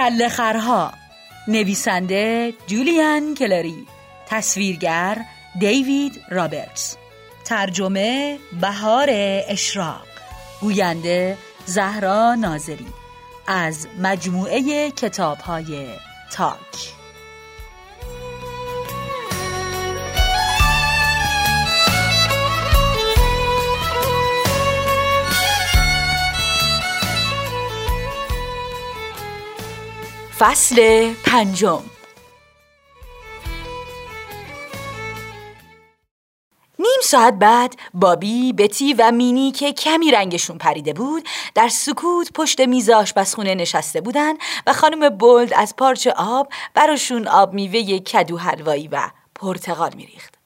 کله خرها نویسنده جولیان کلری. تصویرگر دیوید رابرتس. ترجمه بهار اشراق. گوینده زهرا ناظری. از مجموعه کتاب های تاک. فصل پنجم نیم ساعت بعد بابی، بتی و مینی که کمی رنگشون پریده بود در سکوت پشت میز آشپزخونه نشسته بودن و خانم بولد از پارچ آب براشون آب میوه کدو حلوایی و پرتقال میریخت.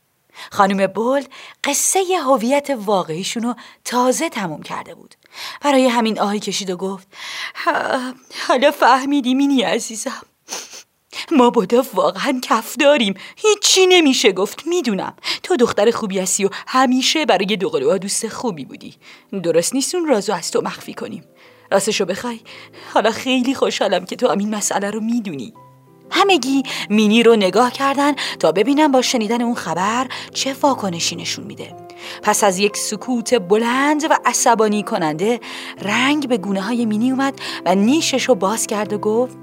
خانم بولد قصه هویت واقعیشون تازه تموم کرده بود. برای همین آهی کشید و گفت حالا فهمیدی مینی عزیزم. ما بودا واقعا کف داریم. هیچی نمیشه گفت. می‌دونم. تو دختر خوبی هستی و همیشه برای دوقلوها دوست خوبی بودی. درست نیست اون رازو از تو مخفی کنیم. راستشو بخوای. حالا خیلی خوشحالم که تو هم این مسئله رو می‌دونی. همگی مینی رو نگاه کردن تا ببینم با شنیدن اون خبر چه واکنشی نشون میده. پس از یک سکوت بلند و عصبانی کننده رنگ به گونه های مینی اومد و نیشش رو باز کرد و گفت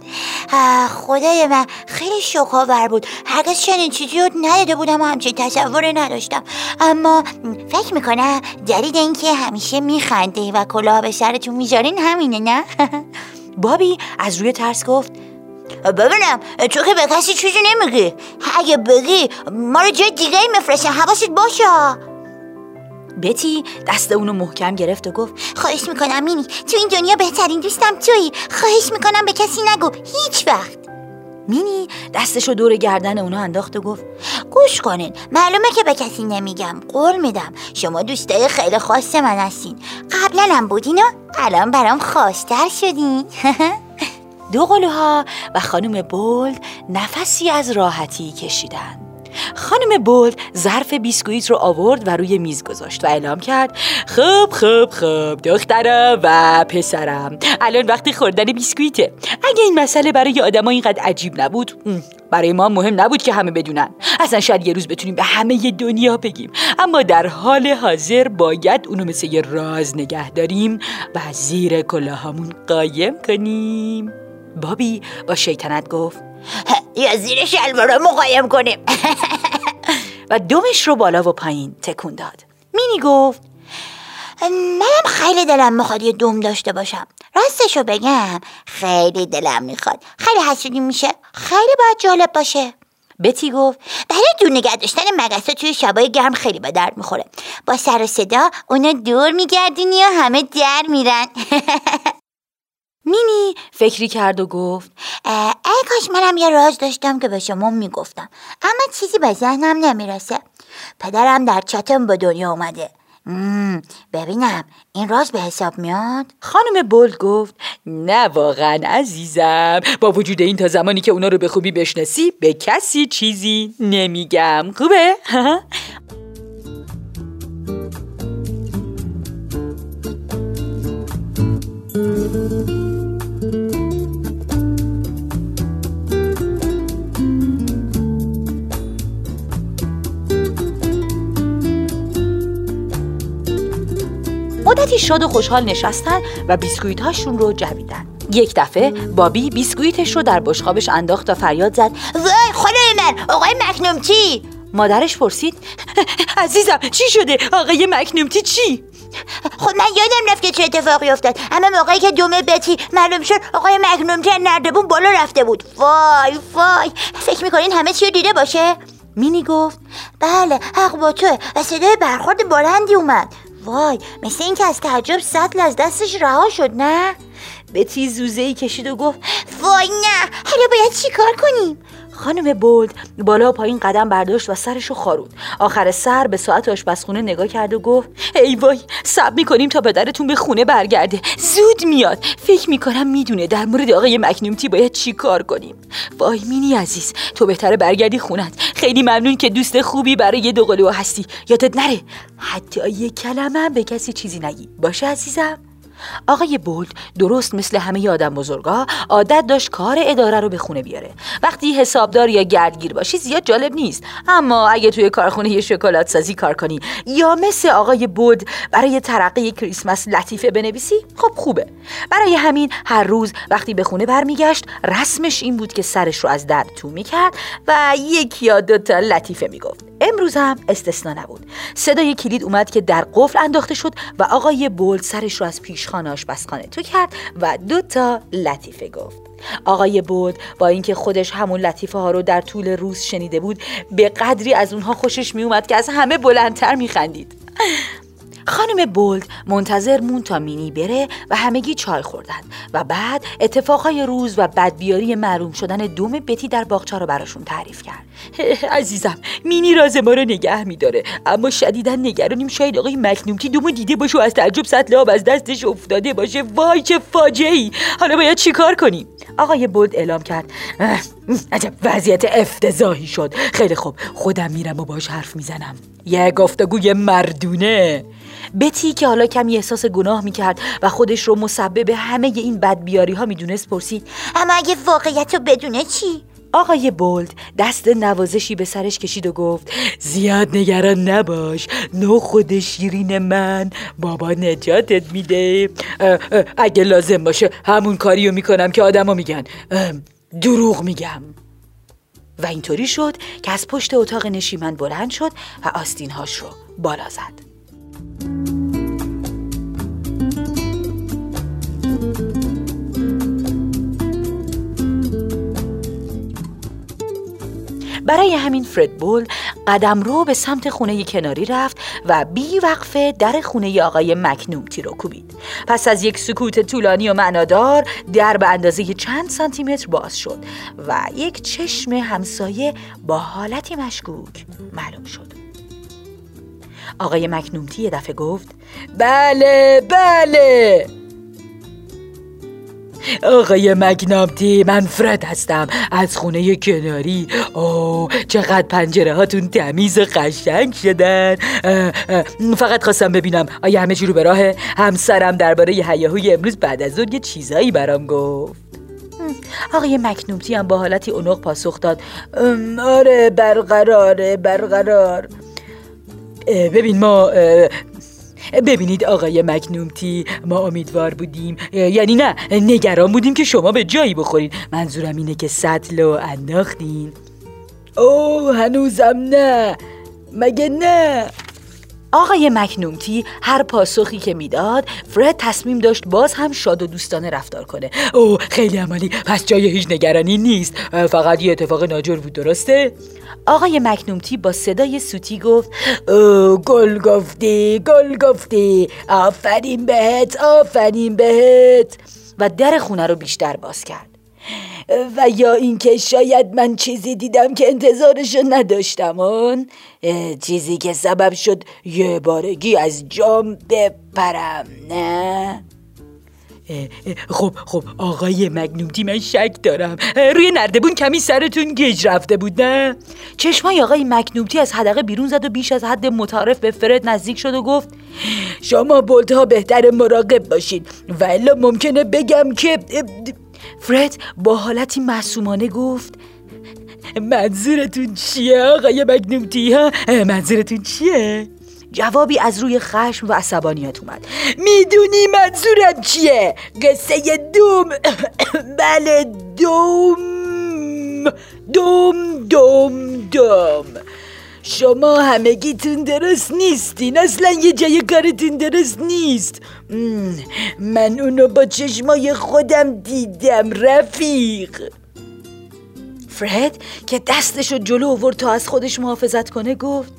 خدای من خیلی شوکاور بود. هرگز چنین چیزی رو ندیده بودم و همچین تصور نداشتم. اما فکر می‌کنم دلیل اینکه همیشه میخنده و کلاه به سرتون می‌ذارین همینه نه؟ بابی از روی ترس گفت ببینم تو که به کسی چیزی نمیگی اگه بگی ما رو جای دیگه میفرسته حواست باشه بتی دست اونو محکم گرفت و گفت خواهش می‌کنم مینی تو این دنیا بهترین دوستم تویی خواهش می‌کنم به کسی نگو هیچ وقت مینی دستشو دور گردن اونو انداخت و گفت گوش کنین معلومه که به کسی نمیگم قول میدم شما دوستای خیلی خاص من هستین قبلا هم بودین و الان برام خواستر شدین دو قلوها و خانم بولد نفسی از راحتی کشیدن. خانم بولد ظرف بیسکویت رو آورد و روی میز گذاشت و اعلام کرد خب خب خب دخترم و پسرم الان وقتی خوردن بیسکویته. اگه این مسئله برای آدما اینقدر عجیب نبود برای ما مهم نبود که همه بدونن. اصلا شاید یه روز بتونیم به همه دنیا بگیم. اما در حال حاضر باید اونو مثل یه راز نگه داریم و زیر کلاهامون قایم کنیم. بابی با شیطنت گفت یا زیر شلوارا مقایم کنیم. و دومش رو بالا و پایین تکون داد. مینی گفت منم خیلی دلم می‌خواد یه دوم داشته باشم. راستشو بگم خیلی دلم می‌خواد. خیلی حسودی میشه. خیلی باید جالب باشه. بتی گفت برای دور نگه داشتن مگسا توی شبای گرم خیلی به درد می‌خوره. با سر و صدا اونو دور میگردینی و همه در میرن. مینی فکری کرد و گفت ای کاش منم یه راز داشتم که به شما می‌گفتم اما چیزی به ذهنم نمی‌رسه. پدرم در چتم به دنیا اومده. ببینم این راز به حساب میاد؟ خانم بولد گفت نه واقعا عزیزم با وجود این تا زمانی که اونا رو به خوبی بشناسی به کسی چیزی نمیگم. خوبه؟ شاد و خوشحال نشستن و بیسکویت هاشون رو جویدن. یک دفعه بابی بیسکویتش رو در بشقابش انداخت و فریاد زد. وای خدای من آقای مکنومتی مادرش پرسید. عزیزم چی شده؟ آقای مکنومتی چی؟ خود من یادم رفت که چه اتفاقی افتاد. اما موقعی که دومه بتی معلوم شد آقای مکنومتی نردبون بالا رفته بود. وای وای. فکر می‌کنین همه چی رو دیده باشه؟ مینی گفت. بله حق با توه و صدای برخورد بلندی اومد. وای مثل اینکه از تعجب سطل از دستش رها شد نه؟ بتی زوزه ای کشید و گفت وای نه حالا باید چیکار کنیم؟ خانم بولد بالا پایین قدم برداشت و سرشو خارود آخر سر به ساعت آشپزخونه نگاه کرد و گفت ای وای سب می‌کنیم تا پدرتون به خونه برگرده. زود میاد. فکر می‌کنم می‌دونه در مورد آقای مکنومتی باید چی کار کنیم. وای مینی عزیز تو بهتره برگردی خونت خیلی ممنون که دوست خوبی برای دوقلو هستی. یادت نره حتی یه کلمه به کسی چیزی نگی. باشه عزیزم؟ آقای بولد درست مثل همه آدم بزرگا عادت داشت کار اداره رو به خونه بیاره. وقتی حسابدار یا گردگیر باشی زیاد جالب نیست. اما اگه توی کارخونه یه شکلات سازی کار کنی یا مثل آقای بولد برای ترقی کریسمس لطیفه بنویسی خب خوبه. برای همین هر روز وقتی به خونه برمیگشت رسمش این بود که سرش رو از در تو می‌کرد و یک یا دو تا لطیفه می‌گفت. امروز هم استثنا نبود. صدای کلید اومد که در قفل انداخته شد و آقای بولد سرش رو از پیشخانه آشپزخانه تو کرد و دو تا لطیفه گفت. آقای بود با اینکه خودش همون لطیفه ها رو در طول روز شنیده بود به قدری از اونها خوشش می اومد که از همه بلندتر می خندید خانم بولد منتظر مون تا مینی بره و همگی چای خوردن و بعد اتفاقهای روز و بدبیاری معلوم شدن دوم بتی در باغچه رو براشون تعریف کرد. عزیزم مینی راز ما رو نگه میداره. اما شدیدا نگرانیم شاید آقای مکنومتی دومو دیده باشه و از تعجب سطل آب از دستش افتاده باشه. وای چه فاجعه ای حالا باید چیکار کنیم؟ آقای بولد اعلام کرد. عجب وضعیت افتضاحی شد. خیلی خوب خودم میرم و باش حرف می‌زنم. یه گفتگوی مردونه. بتی که حالا کمی احساس گناه می‌کرد و خودش رو مسبب همه این بدبیاری ها می‌دونست پرسید اما اگه واقعیت رو بدونه چی؟ آقای بولد دست نوازشی به سرش کشید و گفت زیاد نگران نباش نو خود شیرین من بابا نجاتت میده. اگه لازم باشه همون کاریو می‌کنم که آدما میگن. دروغ میگم. و اینطوری شد که از پشت اتاق نشیمن بلند شد و آستینهاش رو بالا زد. برای همین فرد بول قدم رو به سمت خونه کناری رفت و بی وقفه در خونه آقای مکنومتی رو کوبید. پس از یک سکوت طولانی و معنادار در به اندازه چند سانتیمتر باز شد و یک چشم همسایه با حالتی مشکوک معلوم شد. آقای مکنومتی یه دفعه گفت بله بله. آقای مگنامتی من فرد هستم. از خونه کناری. اوه چقدر پنجره هاتون تمیز و قشنگ شدن. فقط خواستم ببینم آیا همه چی رو به راه همسرم درباره هیاهوی امروز بعد از اون یه چیزایی برام گفت. آقای مکنومتی هم با حالتی اونق پاسخ داد. آره برقراره برقرار. ببین ما ببینید آقای مکنومتی ما امیدوار بودیم یعنی نه نگران بودیم که شما به جایی بخورید. منظورم اینه که سطل رو انداختین. اوه هنوزم نه. مگه نه؟ آقای مکنومتی هر پاسخی که می‌داد فرد تصمیم داشت باز هم شاد و دوستانه رفتار کنه. او خیلی عمالی. پس جای هیچ نگرانی نیست. فقط یه اتفاق ناجور بود درسته؟ آقای مکنومتی با صدای سوتی گفت او گل گفتی گل گفتی. آفرین بهت آفرین بهت. و در خونه رو بیشتر باز کرد. و یا اینکه شاید من چیزی دیدم که انتظارشو نداشتم. اون چیزی که سبب شد یه بارگی از جام بپرم نه؟ خب خب آقای مگنومتی من شک دارم. روی نردبون کمی سرتون گج رفته بود نه؟ چشمای آقای مگنومتی از حدقه بیرون زد و بیش از حد متعارف به فرد نزدیک شد و گفت شما بولتها بهتر مراقب باشید و الا ممکنه بگم که فرد با حالتی معصومانه گفت منظورتون چیه آقای مگنومتی ها؟ منظورتون چیه؟ جوابی از روی خشم و عصبانیت اومد. می‌دونی منظورم چیه؟ قصه دوم بله دوم دوم دوم دوم. شما همگیتون درست نیستین. اصلا یه جای کارتون درست نیست. من اونو با چشمای خودم دیدم رفیق. فرد که دستشو جلو آورد تا از خودش محافظت کنه گفت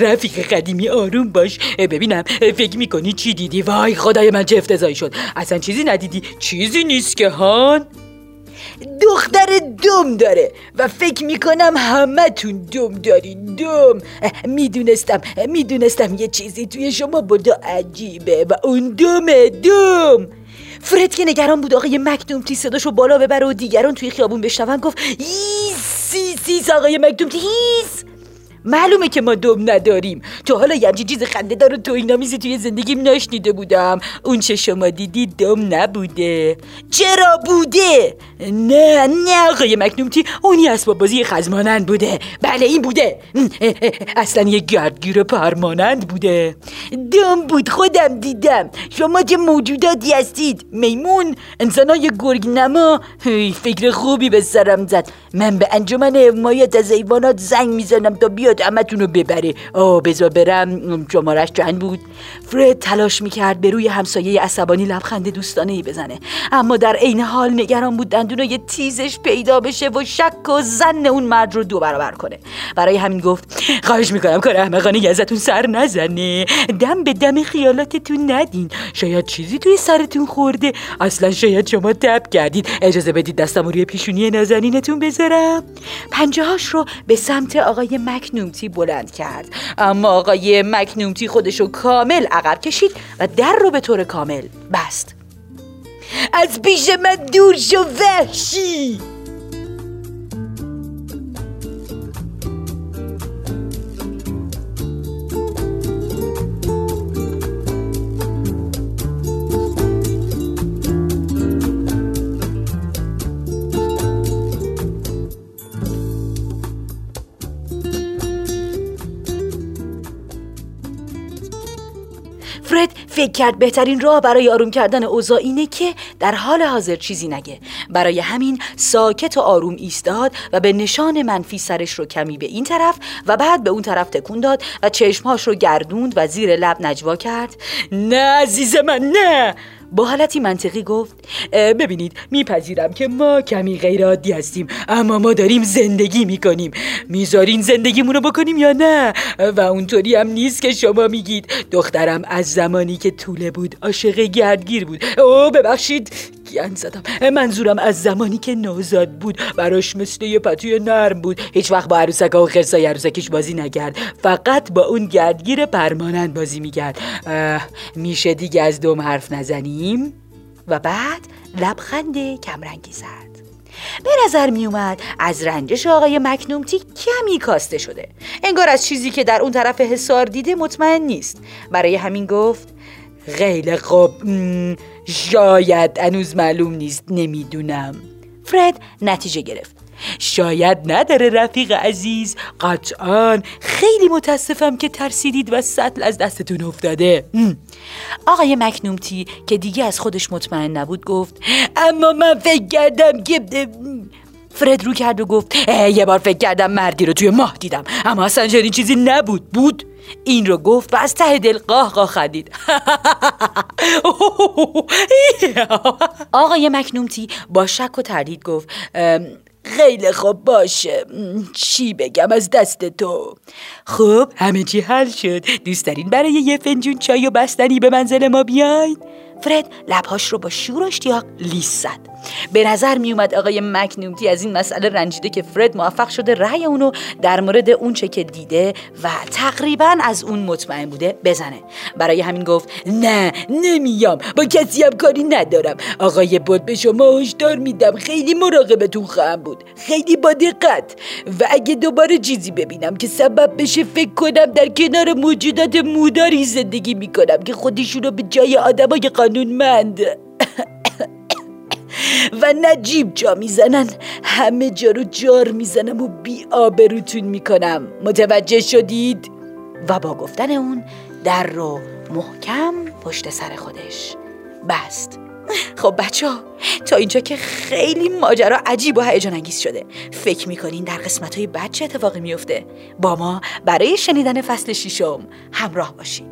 رفیق قدیمی آروم باش. ببینم فکر می‌کنی چی دیدی؟ وای خدای من چه افتضایی شد. اصلا چیزی ندیدی. چیزی نیست که هان. دختر دوم داره و فکر می‌کنم همه تون دوم دارین. دوم. می‌دونستم می‌دونستم یه چیزی توی شما بودا عجیبه و اون دومه دوم. فرد که نگران بود آقای مکدومتی صداشو بالا ببره و دیگران توی خیابون بشنون گفت هیس سیس آقای مکدومتی هیس معلومه که ما دم نداریم. تو حالا یه همچین چیز خنده دار تو اینا میزی توی زندگیم نشنیده بودم. اون چه شما دیدی دم نبوده. چرا بوده؟ نه نه آقای مکنومتی اونی اسباب بازی خزمانند بوده. بله این بوده. اصلا یه گردگیر پرمانند بوده. دم بود خودم دیدم. شما چه موجوداتی هستید. میمون انسانای گرگ نما فکر خوبی به سرم زد. من به انجمن حمایت از ایوانات زنگ می‌زنم تا بیاد امتون ببره. آه بزا برم. شمارش چند بود؟ فرد تلاش می‌کرد به روی همسایه عصبانی لبخند دوستانه ای بزنه. اما در عین حال نگران بود یه تیزش پیدا بشه و شک و زن اون مرد رو دو برابر کنه. برای همین گفت خواهش می‌کنم کار احمقانه ازتون سر نزنه. دم به دم خیالاتتون ندین. شاید چیزی توی سرتون خورده. اصلا شاید شما تب کردید اجازه بدید دستم روی پیشونی نازنینتون بذارم. پنجه هاش رو به سمت آقای مکنومتی بلند کرد. اما آقای مکنومتی خودشو کامل عقب کشید و در رو به طور کامل بست. از پیش من دور شو وحشی! فرد فکر کرد بهترین راه برای آروم کردن اوضاع اینه که در حال حاضر چیزی نگه. برای همین ساکت و آروم ایستاد و به نشان منفی سرش رو کمی به این طرف و بعد به اون طرف تکون داد و چشمهاش رو گردوند و زیر لب نجوا کرد. نه عزیز من نه! با حالتی منطقی گفت ببینید میپذیرم که ما کمی غیر عادی هستیم اما ما داریم زندگی می‌کنیم. می‌ذارین زندگیمونو بکنیم یا نه؟ و اونطوری هم نیست که شما میگید. دخترم از زمانی که طوله بود عاشق گردگیر بود. او ببخشید. گند زدم. منظورم از زمانی که نوزاد بود. براش مثل یه پتوی نرم بود. هیچ وقت با عروسک و خرسای عروسکیش بازی نگرد فقط با اون گردگیر پرمانند بازی میگرد میشه دیگه از دوم حرف نزنیم؟ و بعد لبخند کمرنگی زد. به نظر می اومد از رنجش آقای مکنومتی کمی کاسته شده. انگار از چیزی که در اون طرف حسار دیده مطمئن نیست. برای همین گفت خیلی خوب. شاید انوز معلوم نیست نمی‌دونم. فرد نتیجه گرفت. شاید نداره رفیق عزیز. قطعا خیلی متاسفم که ترسیدید و سطل از دستتون افتاده. آقای مکنومتی که دیگه از خودش مطمئن نبود گفت اما من فکر کردم که فرد رو کرد و گفت یه بار فکر کردم مردی رو توی ماه دیدم. اما اصلا چنین چیزی نبود. بود؟ این رو گفت و از ته دل قاه قاه خندید. آقای مکنومتی با شک و تردید گفت خیلی خوب باشه. چی بگم از دست تو؟ خب همه چی حل شد. دوست دارین برای یه فنجون چای و بستنی به منزل ما بیاین. فرد لبهاش رو با شور و اشتیاق لیست زد. به نظر می اومد آقای مکنومتی از این مسئله رنجیده که فرد موفق شده رأی اونو در مورد اونچه که دیده و تقریبا از اون مطمئن بوده بزنه. برای همین گفت نه نمیام با کسی هم کاری ندارم. آقای بود به شما هشدار میدم خیلی مراقبتون خواهم بود خیلی با دقت. و اگه دوباره چیزی ببینم که سبب بشه فکر کنم در کنار موجودات موداری زندگی می‌کنم که خودشون رو به جای آدمای قانونمند. و نجیب جا می‌زنن. همه جا رو جار می‌زنم و بی آبروتون می‌کنم. متوجه شدید؟ و با گفتن اون در رو محکم پشت سر خودش. بست. خب بچه ها تا اینجا که خیلی ماجرا عجیب و هیجان انگیز شده. فکر می‌کنین در قسمت های بچه چه اتفاقی میفته با ما برای شنیدن فصل ششم همراه باشید